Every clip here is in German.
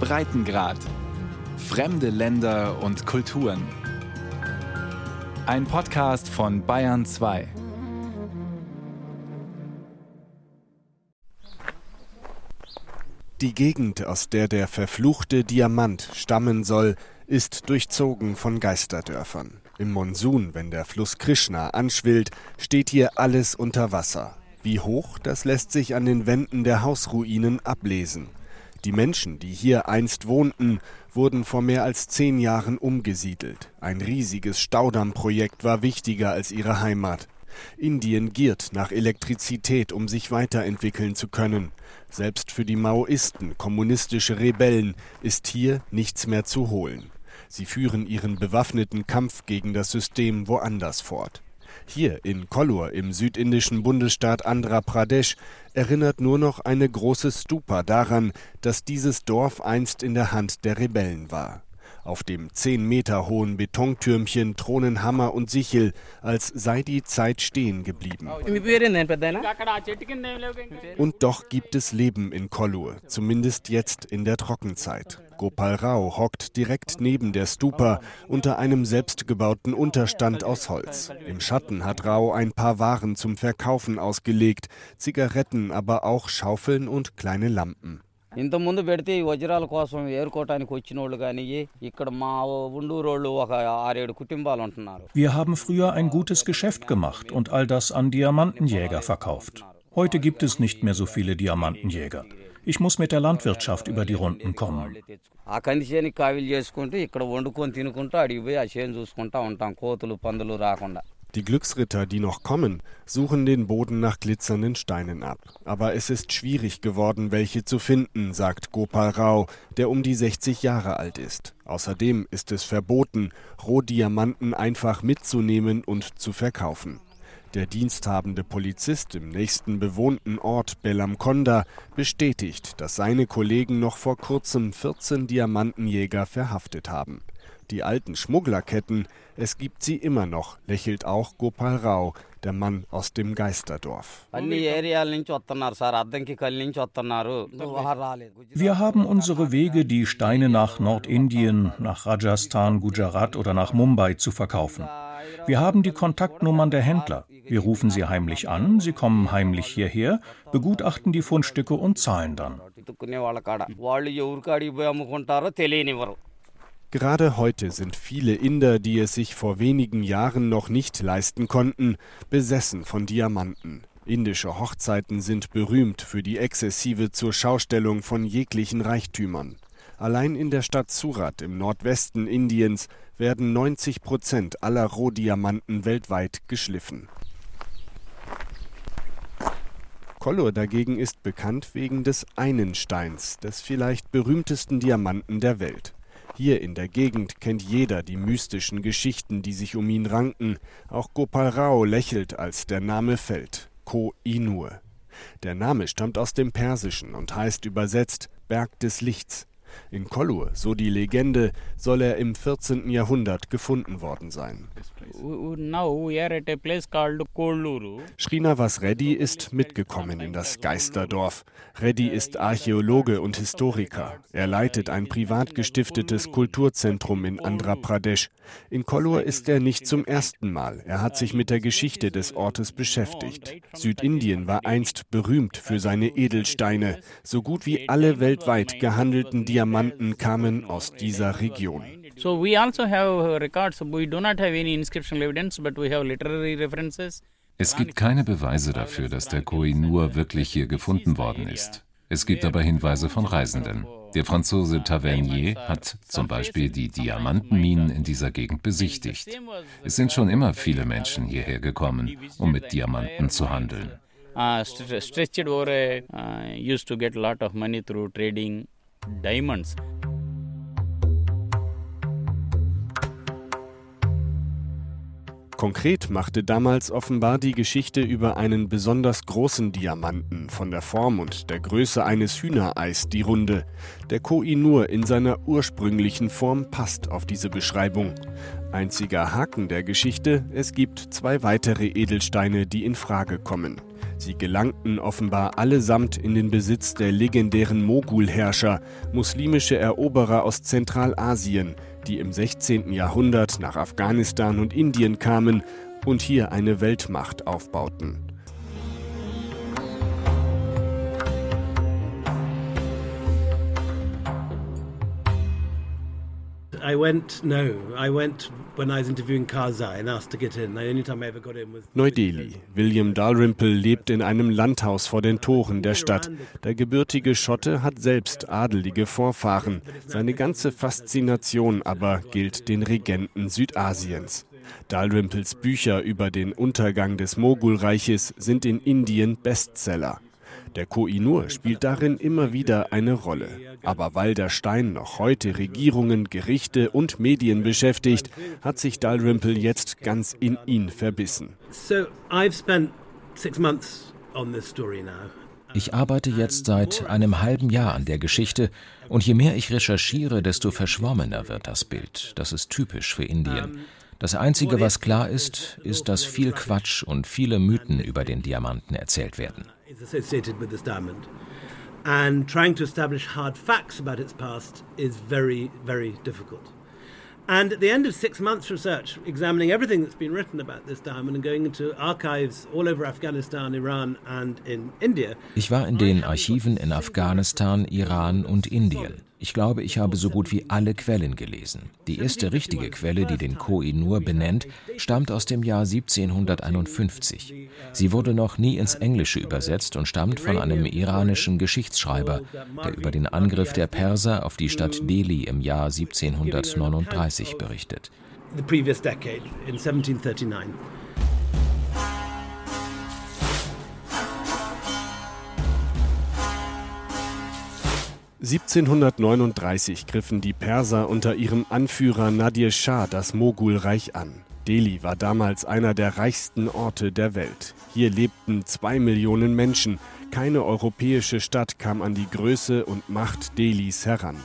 Breitengrad. Fremde Länder und Kulturen. Ein Podcast von Bayern 2. Die Gegend, aus der der verfluchte Diamant stammen soll, ist durchzogen von Geisterdörfern. Im Monsun, wenn der Fluss Krishna anschwillt, steht hier alles unter Wasser. Wie hoch, das lässt sich an den Wänden der Hausruinen ablesen. Die Menschen, die hier einst wohnten, wurden vor mehr als zehn Jahren umgesiedelt. Ein riesiges Staudammprojekt war wichtiger als ihre Heimat. Indien giert nach Elektrizität, um sich weiterentwickeln zu können. Selbst für die Maoisten, kommunistische Rebellen, ist hier nichts mehr zu holen. Sie führen ihren bewaffneten Kampf gegen das System woanders fort. Hier in Kollur im südindischen Bundesstaat Andhra Pradesh erinnert nur noch eine große Stupa daran, dass dieses Dorf einst in der Hand der Rebellen war. Auf dem zehn Meter hohen Betontürmchen thronen Hammer und Sichel, als sei die Zeit stehen geblieben. Und doch gibt es Leben in Kollur, zumindest jetzt in der Trockenzeit. Gopal Rao hockt direkt neben der Stupa unter einem selbstgebauten Unterstand aus Holz. Im Schatten hat Rao ein paar Waren zum Verkaufen ausgelegt, Zigaretten, aber auch Schaufeln und kleine Lampen. ఇంతకుముందు పెడితే ఈ వజ్రాల కోసం ఏరుకోవటానికి వచ్చిన వాళ్ళు కానీ ఇక్కడ మా ఉండూరోళ్ళు ఒక ఆరేడు కుటుంబాలు ఉంటున్నారు Wir haben früher ein gutes Geschäft gemacht und all das an Diamantenjäger verkauft. Heute gibt es nicht mehr so viele Diamantenjäger. Ich muss mit der Landwirtschaft über die Runden kommen. Die Glücksritter, die noch kommen, suchen den Boden nach glitzernden Steinen ab. Aber es ist schwierig geworden, welche zu finden, sagt Gopal Rao, der um die 60 Jahre alt ist. Außerdem ist es verboten, Rohdiamanten einfach mitzunehmen und zu verkaufen. Der diensthabende Polizist im nächsten bewohnten Ort Bellamkonda bestätigt, dass seine Kollegen noch vor kurzem 14 Diamantenjäger verhaftet haben. Die alten Schmugglerketten, es gibt sie immer noch, lächelt auch Gopal Rao, der Mann aus dem Geisterdorf. Wir haben unsere Wege, die Steine nach Nordindien, nach Rajasthan, Gujarat oder nach Mumbai zu verkaufen. Wir haben die Kontaktnummern der Händler. Wir rufen sie heimlich an, sie kommen heimlich hierher, begutachten die Fundstücke und zahlen dann. Gerade heute sind viele Inder, die es sich vor wenigen Jahren noch nicht leisten konnten, besessen von Diamanten. Indische Hochzeiten sind berühmt für die exzessive Zurschaustellung von jeglichen Reichtümern. Allein in der Stadt Surat im Nordwesten Indiens werden 90 Prozent aller Rohdiamanten weltweit geschliffen. Kollur dagegen ist bekannt wegen des einen Steins, des vielleicht berühmtesten Diamanten der Welt. Hier in der Gegend kennt jeder die mystischen Geschichten, die sich um ihn ranken. Auch Gopal Rao lächelt, als der Name fällt. Ko Inur. Der Name stammt aus dem Persischen und heißt übersetzt Berg des Lichts. In Kollur, so die Legende, soll er im 14. Jahrhundert gefunden worden sein. Srinivas Reddy ist mitgekommen in das Geisterdorf. Reddy ist Archäologe und Historiker. Er leitet ein privat gestiftetes Kulturzentrum in Andhra Pradesh. In Kollur ist er nicht zum ersten Mal. Er hat sich mit der Geschichte des Ortes beschäftigt. Südindien war einst berühmt für seine Edelsteine. So gut wie alle weltweit gehandelten Diamanten kamen aus dieser Region. So we also have records. We do not have any inscriptional evidence, but we have literary references. Es gibt keine Beweise dafür, dass der Koh-i-Noor wirklich hier gefunden worden ist. Es gibt aber Hinweise von Reisenden. Der Franzose Tavernier hat zum Beispiel die Diamantenminen in dieser Gegend besichtigt. Es sind schon immer viele Menschen hierher gekommen, um mit Diamanten zu handeln. Uh, stretched over, uh, used to get a lot of money through trading diamonds. Konkret machte damals offenbar die Geschichte über einen besonders großen Diamanten von der Form und der Größe eines Hühnereis die Runde. Der Koh-i-Noor in seiner ursprünglichen Form passt auf diese Beschreibung. Einziger Haken der Geschichte, es gibt zwei weitere Edelsteine, die in Frage kommen. Sie gelangten offenbar allesamt in den Besitz der legendären Mogulherrscher, muslimische Eroberer aus Zentralasien, die im 16. Jahrhundert nach Afghanistan und Indien kamen und hier eine Weltmacht aufbauten. Neu-Delhi. William Dalrymple lebt in einem Landhaus vor den Toren der Stadt. Der gebürtige Schotte hat selbst adelige Vorfahren. Seine ganze Faszination aber gilt den Regenten Südasiens. Dalrymples Bücher über den Untergang des Mogulreiches sind in Indien Bestseller. Der Koh-i-Noor spielt darin immer wieder eine Rolle. Aber weil der Stein noch heute Regierungen, Gerichte und Medien beschäftigt, hat sich Dalrymple jetzt ganz in ihn verbissen. So I've spent six months on this story now. Ich arbeite jetzt seit einem halben Jahr an der Geschichte und je mehr ich recherchiere, desto verschwommener wird das Bild. Das ist typisch für Indien. Das Einzige, was klar ist, ist, dass viel Quatsch und viele Mythen über den Diamanten erzählt werden. is associated with this diamond. And trying to establish hard facts about its past is very, very difficult. And at the end of six months' research, examining everything that's been written about this diamond and going into archives all over Afghanistan, Iran and in India. Ich war in den Archiven in Afghanistan, Iran und Indien. Ich glaube, ich habe so gut wie alle Quellen gelesen. Die erste richtige Quelle, die den Koh-i-Noor benennt, stammt aus dem Jahr 1751. Sie wurde noch nie ins Englische übersetzt und stammt von einem iranischen Geschichtsschreiber, der über den Angriff der Perser auf die Stadt Delhi im Jahr 1739 berichtet. The previous decade, in 1739. 1739 griffen die Perser unter ihrem Anführer Nadir Shah das Mogulreich an. Delhi war damals einer der reichsten Orte der Welt. Hier lebten zwei Millionen Menschen. Keine europäische Stadt kam an die Größe und Macht Delhis heran.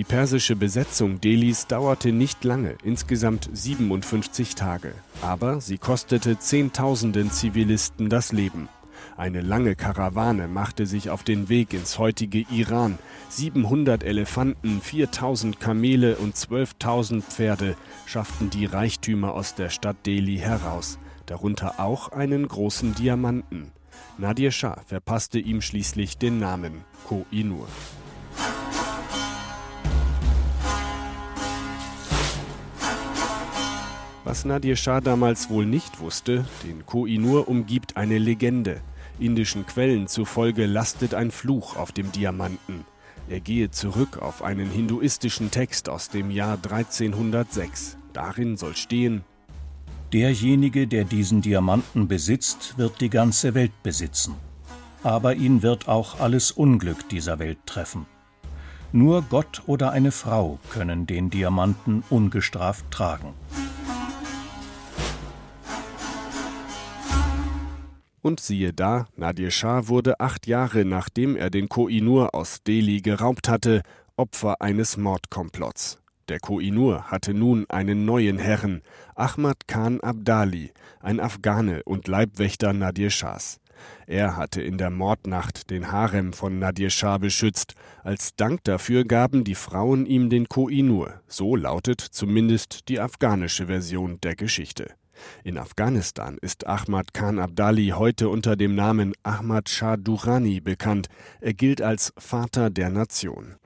Die persische Besetzung Delhis dauerte nicht lange, insgesamt 57 Tage. Aber sie kostete Zehntausenden Zivilisten das Leben. Eine lange Karawane machte sich auf den Weg ins heutige Iran. 700 Elefanten, 4000 Kamele und 12.000 Pferde schafften die Reichtümer aus der Stadt Delhi heraus, darunter auch einen großen Diamanten. Nadir Shah verpasste ihm schließlich den Namen Koh-i-Noor. Was Nadir Shah damals wohl nicht wusste, den Koh-i-Noor umgibt eine Legende. Indischen Quellen zufolge lastet ein Fluch auf dem Diamanten. Er gehe zurück auf einen hinduistischen Text aus dem Jahr 1306. Darin soll stehen, Derjenige, der diesen Diamanten besitzt, wird die ganze Welt besitzen. Aber ihn wird auch alles Unglück dieser Welt treffen. Nur Gott oder eine Frau können den Diamanten ungestraft tragen. Und siehe da, Nadir Shah wurde acht Jahre nachdem er den Koh-i-Noor aus Delhi geraubt hatte, Opfer eines Mordkomplotts. Der Koh-i-Noor hatte nun einen neuen Herren, Ahmad Khan Abdali, ein Afghane und Leibwächter Nadir Shahs. Er hatte in der Mordnacht den Harem von Nadir Shah beschützt. Als Dank dafür gaben die Frauen ihm den Koh-i-Noor. So lautet zumindest die afghanische Version der Geschichte. In Afghanistan ist Ahmad Khan Abdali heute unter dem Namen Ahmad Shah Durrani bekannt. Er gilt als Vater der Nation.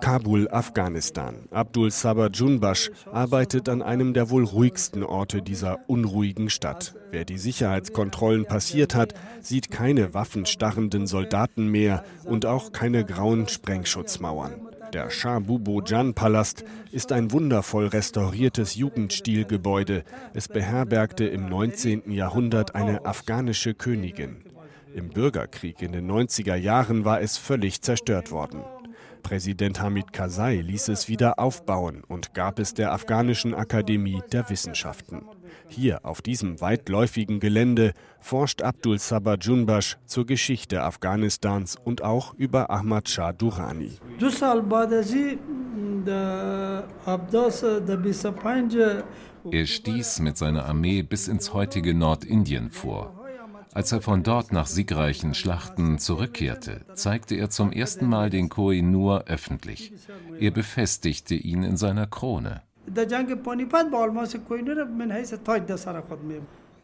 Kabul, Afghanistan. Abdul Sabah Junbash arbeitet an einem der wohl ruhigsten Orte dieser unruhigen Stadt. Wer die Sicherheitskontrollen passiert hat, sieht keine waffenstarrenden Soldaten mehr und auch keine grauen Sprengschutzmauern. Der Shah Bubo Jan Palast ist ein wundervoll restauriertes Jugendstilgebäude. Es beherbergte im 19. Jahrhundert eine afghanische Königin. Im Bürgerkrieg in den 90er Jahren war es völlig zerstört worden. Präsident Hamid Karzai ließ es wieder aufbauen und gab es der afghanischen Akademie der Wissenschaften. Hier auf diesem weitläufigen Gelände forscht Abdul Sabah Junbash zur Geschichte Afghanistans und auch über Ahmad Shah Durrani. Er stieß mit seiner Armee bis ins heutige Nordindien vor. Als er von dort nach siegreichen Schlachten zurückkehrte, zeigte er zum ersten Mal den Koh-i-Noor öffentlich. Er befestigte ihn in seiner Krone.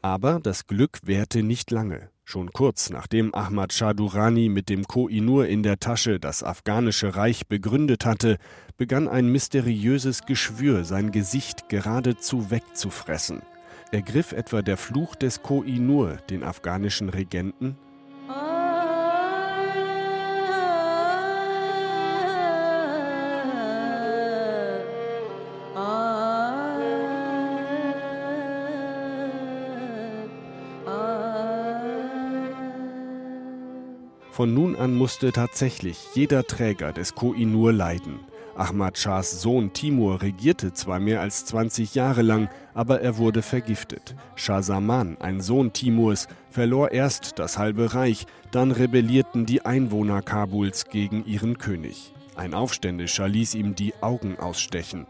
Aber das Glück währte nicht lange. Schon kurz nachdem Ahmad Shah Durrani mit dem Koh-i-Noor in der Tasche das afghanische Reich begründet hatte, begann ein mysteriöses Geschwür sein Gesicht geradezu wegzufressen. Ergriff etwa der Fluch des Koh-i-Noor den afghanischen Regenten? Von nun an musste tatsächlich jeder Träger des Koh-i-Noor leiden. Ahmad Schahs Sohn Timur regierte zwar mehr als 20 Jahre lang, aber er wurde vergiftet. Shah Saman, ein Sohn Timurs, verlor erst das halbe Reich, dann rebellierten die Einwohner Kabuls gegen ihren König. Ein Aufständischer ließ ihm die Augen ausstechen.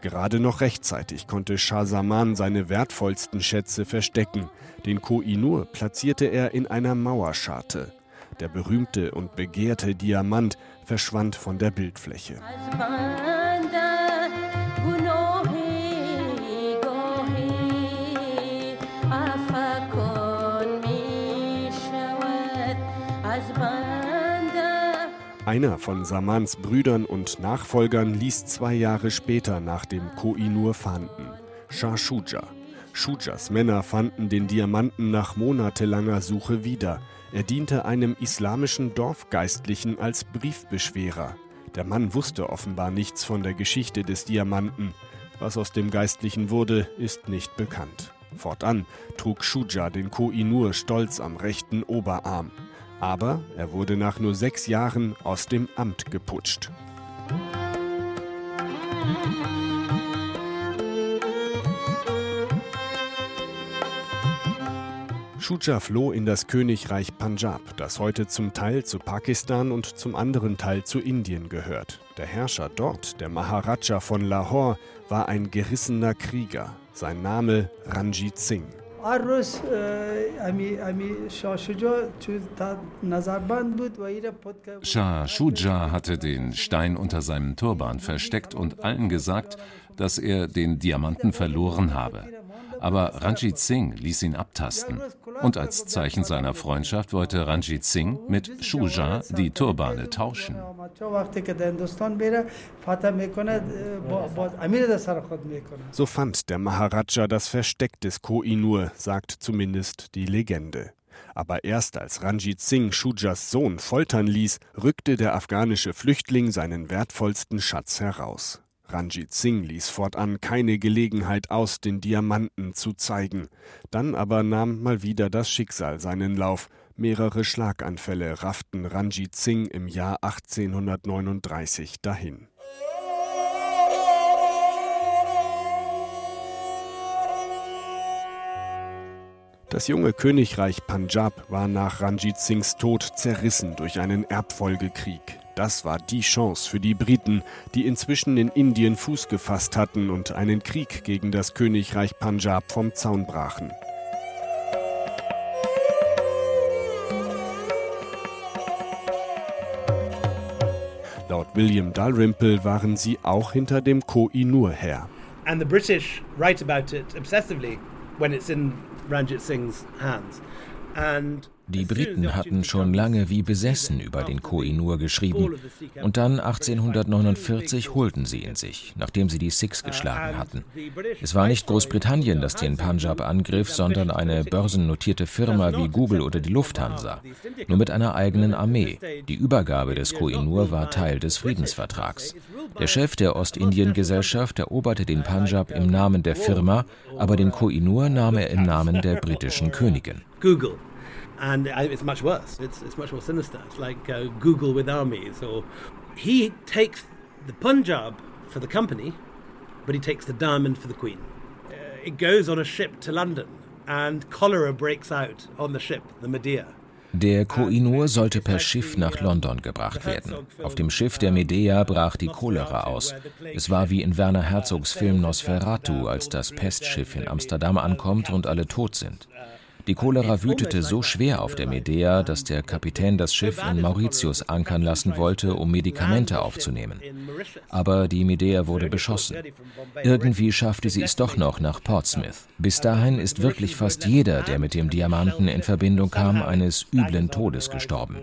Gerade noch rechtzeitig konnte Shah Saman seine wertvollsten Schätze verstecken. Den Koh-i-Noor platzierte er in einer Mauerscharte. Der berühmte und begehrte Diamant verschwand von der Bildfläche. Einer von Samans Brüdern und Nachfolgern ließ zwei Jahre später nach dem Koh-i-Noor fahnden, Shah Shuja. Shujas Männer fanden den Diamanten nach monatelanger Suche wieder. Er diente einem islamischen Dorfgeistlichen als Briefbeschwerer. Der Mann wusste offenbar nichts von der Geschichte des Diamanten. Was aus dem Geistlichen wurde, ist nicht bekannt. Fortan trug Shuja den Koh-i-Noor stolz am rechten Oberarm. Aber er wurde nach nur sechs Jahren aus dem Amt geputscht. Shuja floh in das Königreich Punjab, das heute zum Teil zu Pakistan und zum anderen Teil zu Indien gehört. Der Herrscher dort, der Maharaja von Lahore, war ein gerissener Krieger. Sein Name Ranjit Singh. Shah Shuja hatte den Stein unter seinem Turban versteckt und allen gesagt, dass er den Diamanten verloren habe. Aber Ranjit Singh ließ ihn abtasten. Und als Zeichen seiner Freundschaft wollte Ranjit Singh mit Shuja die Turbane tauschen. So fand der Maharaja das Versteck des Koh-i-Noor, sagt zumindest die Legende. Aber erst als Ranjit Singh Shujas Sohn foltern ließ, rückte der afghanische Flüchtling seinen wertvollsten Schatz heraus. Ranjit Singh ließ fortan keine Gelegenheit aus, den Diamanten zu zeigen. Dann aber nahm mal wieder das Schicksal seinen Lauf. Mehrere Schlaganfälle rafften Ranjit Singh im Jahr 1839 dahin. Das junge Königreich Punjab war nach Ranjit Singhs Tod zerrissen durch einen Erbfolgekrieg. Das war die Chance für die Briten, die inzwischen in Indien Fuß gefasst hatten und einen Krieg gegen das Königreich Punjab vom Zaun brachen. Laut William Dalrymple waren sie auch hinter dem Koh-i-Noor her. And the British write about it obsessively when it's in Ranjit Singh's hands. And die Briten hatten schon lange wie besessen über den Koh-i-Noor geschrieben und dann 1849 holten sie ihn sich, nachdem sie die Sikhs geschlagen hatten. Es war nicht Großbritannien, das den Punjab angriff, sondern eine börsennotierte Firma wie Google oder die Lufthansa, nur mit einer eigenen Armee. Die Übergabe des Koh-i-Noor war Teil des Friedensvertrags. Der Chef der Ostindien-Gesellschaft eroberte den Punjab im Namen der Firma, aber den Koh-i-Noor nahm er im Namen der britischen Königin. Google. And it's much worse. It's, it's much more sinister. It's like uh, Google with armies or he takes the Punjab for the company, but he takes the diamond for the Queen. Uh, it goes on a ship to London, and cholera breaks out on the ship, the Medea. Der Koh-i-Noor sollte per Schiff nach London gebracht werden. Auf dem Schiff der Medea brach die Cholera aus. Es war wie in Werner Herzogs Film Nosferatu, als das Pestschiff in Amsterdam ankommt und alle tot sind. Die Cholera wütete so schwer auf der Medea, dass der Kapitän das Schiff in Mauritius ankern lassen wollte, um Medikamente aufzunehmen. Aber die Medea wurde beschossen. Irgendwie schaffte sie es doch noch nach Portsmouth. Bis dahin ist wirklich fast jeder, der mit dem Diamanten in Verbindung kam, eines üblen Todes gestorben.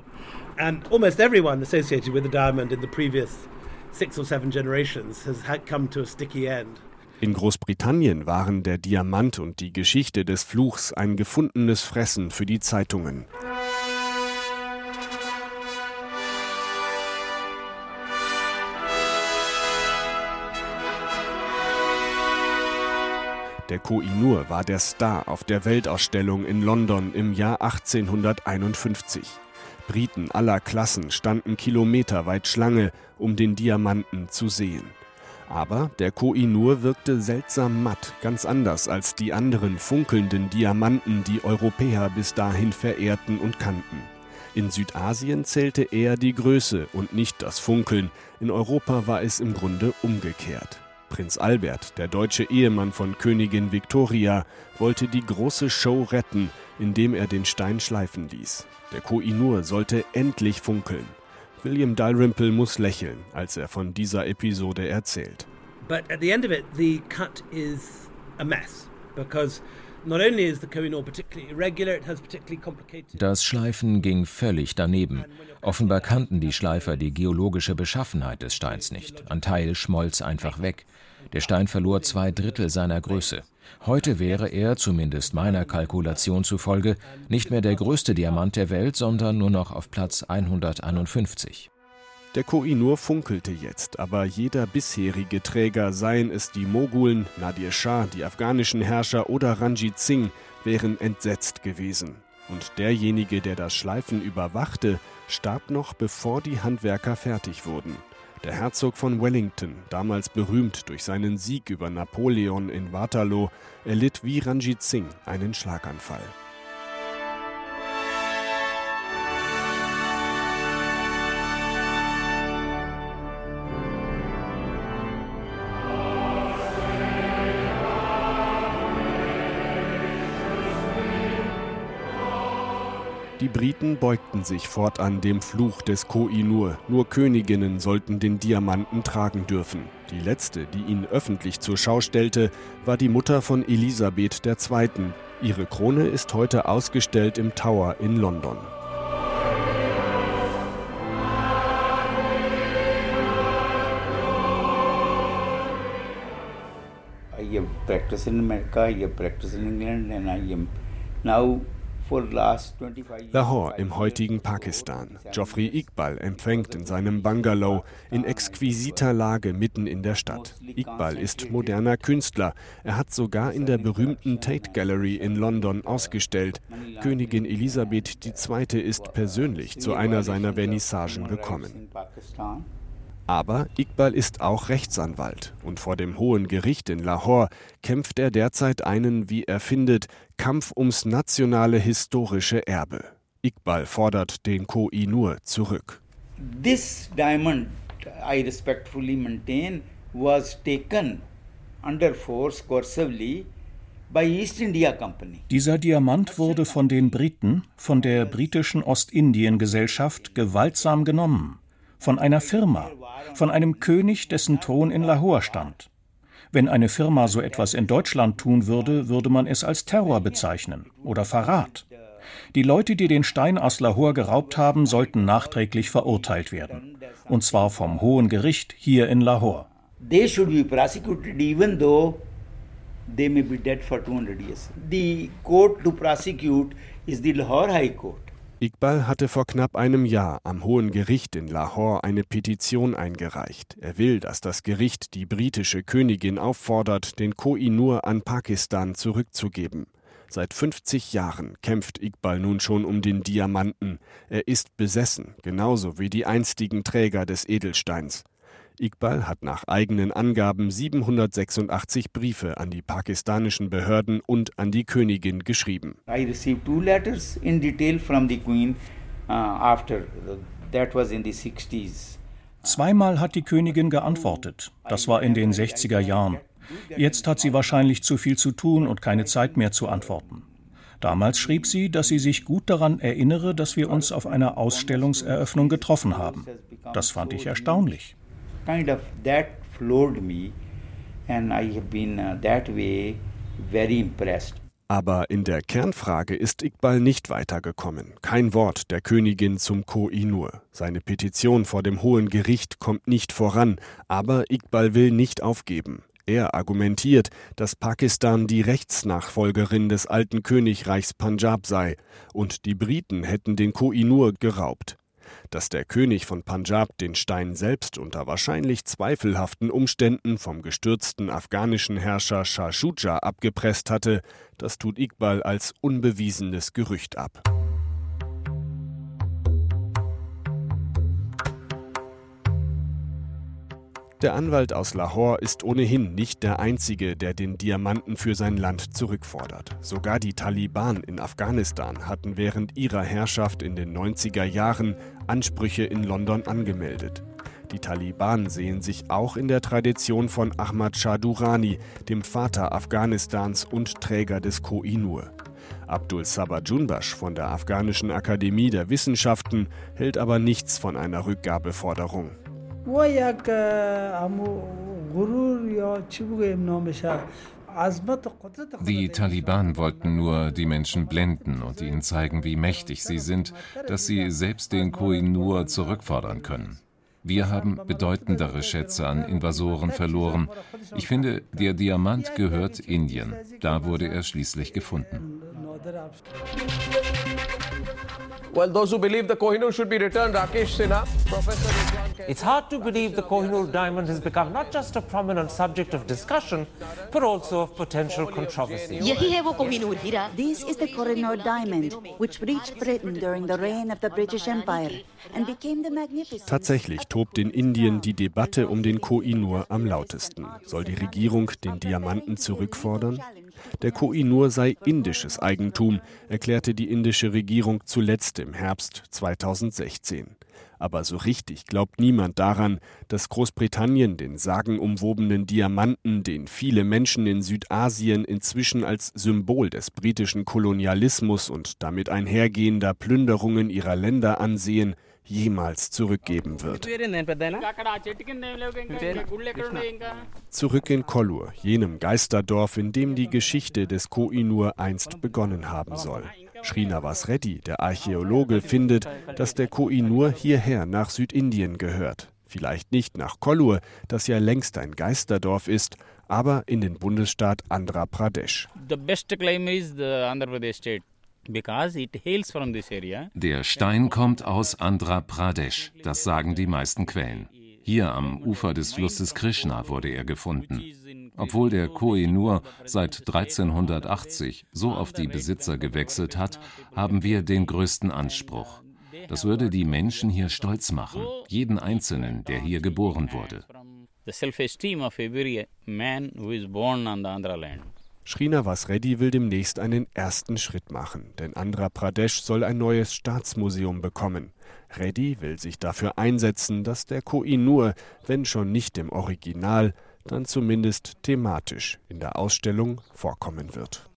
And almost everyone associated with the diamond in the previous six or seven generations has come to a sticky end. In Großbritannien waren der Diamant und die Geschichte des Fluchs ein gefundenes Fressen für die Zeitungen. Der Koh-i-Noor war der Star auf der Weltausstellung in London im Jahr 1851. Briten aller Klassen standen kilometerweit Schlange, um den Diamanten zu sehen. Aber der Koh-i-Noor wirkte seltsam matt, ganz anders als die anderen funkelnden Diamanten, die Europäer bis dahin verehrten und kannten. In Südasien zählte eher die Größe und nicht das Funkeln. In Europa war es im Grunde umgekehrt. Prinz Albert, der deutsche Ehemann von Königin Victoria, wollte die große Show retten, indem er den Stein schleifen ließ. Der Koh-i-Noor sollte endlich funkeln. William Dalrymple muss lächeln, als er von dieser Episode erzählt. But at the end of it, the cut is a mess because not only is the Kohinoor particularly irregular, it has particularly complicated. Das Schleifen ging völlig daneben. Offenbar kannten die Schleifer die geologische Beschaffenheit des Steins nicht. Ein Teil schmolz einfach weg. Der Stein verlor zwei Drittel seiner Größe. Heute wäre er, zumindest meiner Kalkulation zufolge, nicht mehr der größte Diamant der Welt, sondern nur noch auf Platz 151. Der Koh-i-Noor funkelte jetzt, aber jeder bisherige Träger, seien es die Mogulen, Nadir Shah, die afghanischen Herrscher oder Ranjit Singh, wären entsetzt gewesen. Und derjenige, der das Schleifen überwachte, starb noch, bevor die Handwerker fertig wurden. Der Herzog von Wellington, damals berühmt durch seinen Sieg über Napoleon in Waterloo, erlitt wie Ranjit Singh einen Schlaganfall. Die Briten beugten sich fortan dem Fluch des Koh-i-Noor. Nur Königinnen sollten den Diamanten tragen dürfen. Die letzte, die ihn öffentlich zur Schau stellte, war die Mutter von Elisabeth II. Ihre Krone ist heute ausgestellt im Tower in London. I have practiced in America, I have practiced in England, and I am now Lahore im heutigen Pakistan. Geoffrey Iqbal empfängt in seinem Bungalow in exquisiter Lage mitten in der Stadt. Iqbal ist moderner Künstler. Er hat sogar in der berühmten Tate Gallery in London ausgestellt. Königin Elisabeth II. ist persönlich zu einer seiner Vernissagen gekommen. Aber Iqbal ist auch Rechtsanwalt und vor dem Hohen Gericht in Lahore kämpft er derzeit einen, wie er findet, Kampf ums nationale historische Erbe. Iqbal fordert den Koh-i-Noor zurück. This diamond, I respectfully maintain, was taken under force coercively dieser Diamant wurde von den Briten, von der britischen Ostindien-Gesellschaft gewaltsam genommen, von einer Firma, von einem König, dessen Thron in Lahore stand. Wenn eine Firma so etwas in Deutschland tun würde, würde man es als Terror bezeichnen oder Verrat. Die Leute, die den Stein aus Lahore geraubt haben, sollten nachträglich verurteilt werden. Und zwar vom Hohen Gericht hier in Lahore. They should be prosecuted even though they may be dead for 200 years. The court to prosecute is the Lahore High Court. Iqbal hatte vor knapp einem Jahr am Hohen Gericht in Lahore eine Petition eingereicht. Er will, dass das Gericht die britische Königin auffordert, den Koh-i-Noor an Pakistan zurückzugeben. Seit 50 Jahren kämpft Iqbal nun schon um den Diamanten. Er ist besessen, genauso wie die einstigen Träger des Edelsteins. Iqbal hat nach eigenen Angaben 786 Briefe an die pakistanischen Behörden und an die Königin geschrieben. I received two letters in detail from the Queen uh, after that was in the 60s. Zweimal hat die Königin geantwortet. Das war in den 60er Jahren. Jetzt hat sie wahrscheinlich zu viel zu tun und keine Zeit mehr zu antworten. Damals schrieb sie, dass sie sich gut daran erinnere, dass wir uns auf einer Ausstellungseröffnung getroffen haben. Das fand ich erstaunlich. Kind of that floored me and I have been uh, that way very impressed. Aber in der Kernfrage ist Iqbal nicht weitergekommen. Kein Wort der Königin zum Koh-i-Noor. Seine Petition vor dem Hohen Gericht kommt nicht voran, aber Iqbal will nicht aufgeben. Er argumentiert, dass Pakistan die Rechtsnachfolgerin des alten Königreichs Punjab sei und die Briten hätten den Koh-i-Noor geraubt. Dass der König von Punjab den Stein selbst unter wahrscheinlich zweifelhaften Umständen vom gestürzten afghanischen Herrscher Shah Shuja abgepresst hatte, das tut Iqbal als unbewiesenes Gerücht ab. Der Anwalt aus Lahore ist ohnehin nicht der Einzige, der den Diamanten für sein Land zurückfordert. Sogar die Taliban in Afghanistan hatten während ihrer Herrschaft in den 90er Jahren Ansprüche in London angemeldet. Die Taliban sehen sich auch in der Tradition von Ahmad Shah Durrani, dem Vater Afghanistans und Träger des Koh-i-Noor. Abdul Sabah Junbash von der Afghanischen Akademie der Wissenschaften hält aber nichts von einer Rückgabeforderung. Die Taliban wollten nur die Menschen blenden und ihnen zeigen, wie mächtig sie sind, dass sie selbst den Koh-i-Noor zurückfordern können. Wir haben bedeutendere Schätze an Invasoren verloren. Ich finde, der Diamant gehört Indien. Da wurde er schließlich gefunden. Well, those who believe the Kohinoor should be returned, Rakesh Sinha, Professor It's hard to believe the Kohinoor diamond has become not just a prominent subject of discussion, but also of potential controversy. This is the Kohinoor diamond, which reached Britain during the reign of the British Empire and became the magnificent. Tatsächlich tobt in Indien die Debatte um den Koh-i-Noor am lautesten. Soll die Regierung den Diamanten zurückfordern? Der Koh-i-Noor sei indisches Eigentum, erklärte die indische Regierung zuletzt im Herbst 2016. Aber so richtig glaubt niemand daran, dass Großbritannien den sagenumwobenen Diamanten, den viele Menschen in Südasien inzwischen als Symbol des britischen Kolonialismus und damit einhergehender Plünderungen ihrer Länder ansehen, jemals zurückgeben wird. Zurück in Kollur, jenem Geisterdorf, in dem die Geschichte des Koh-i-Noor einst begonnen haben soll. Srinivas Reddy, der Archäologe, findet, dass der Koh-i-Noor hierher nach Südindien gehört. Vielleicht nicht nach Kollur, das ja längst ein Geisterdorf ist, aber in den Bundesstaat Andhra Pradesh. Der Stein kommt aus Andhra Pradesh, das sagen die meisten Quellen. Hier am Ufer des Flusses Krishna wurde er gefunden. Obwohl der Koh-i-Noor seit 1380 so auf die Besitzer gewechselt hat, haben wir den größten Anspruch. Das würde die Menschen hier stolz machen, jeden Einzelnen, der hier geboren wurde. The self-esteem of every man who is born on the Andhra land. Srinivas Reddy will demnächst einen ersten Schritt machen, denn Andhra Pradesh soll ein neues Staatsmuseum bekommen. Reddy will sich dafür einsetzen, dass der Koh-i-Noor, wenn schon nicht im Original, dann zumindest thematisch in der Ausstellung vorkommen wird.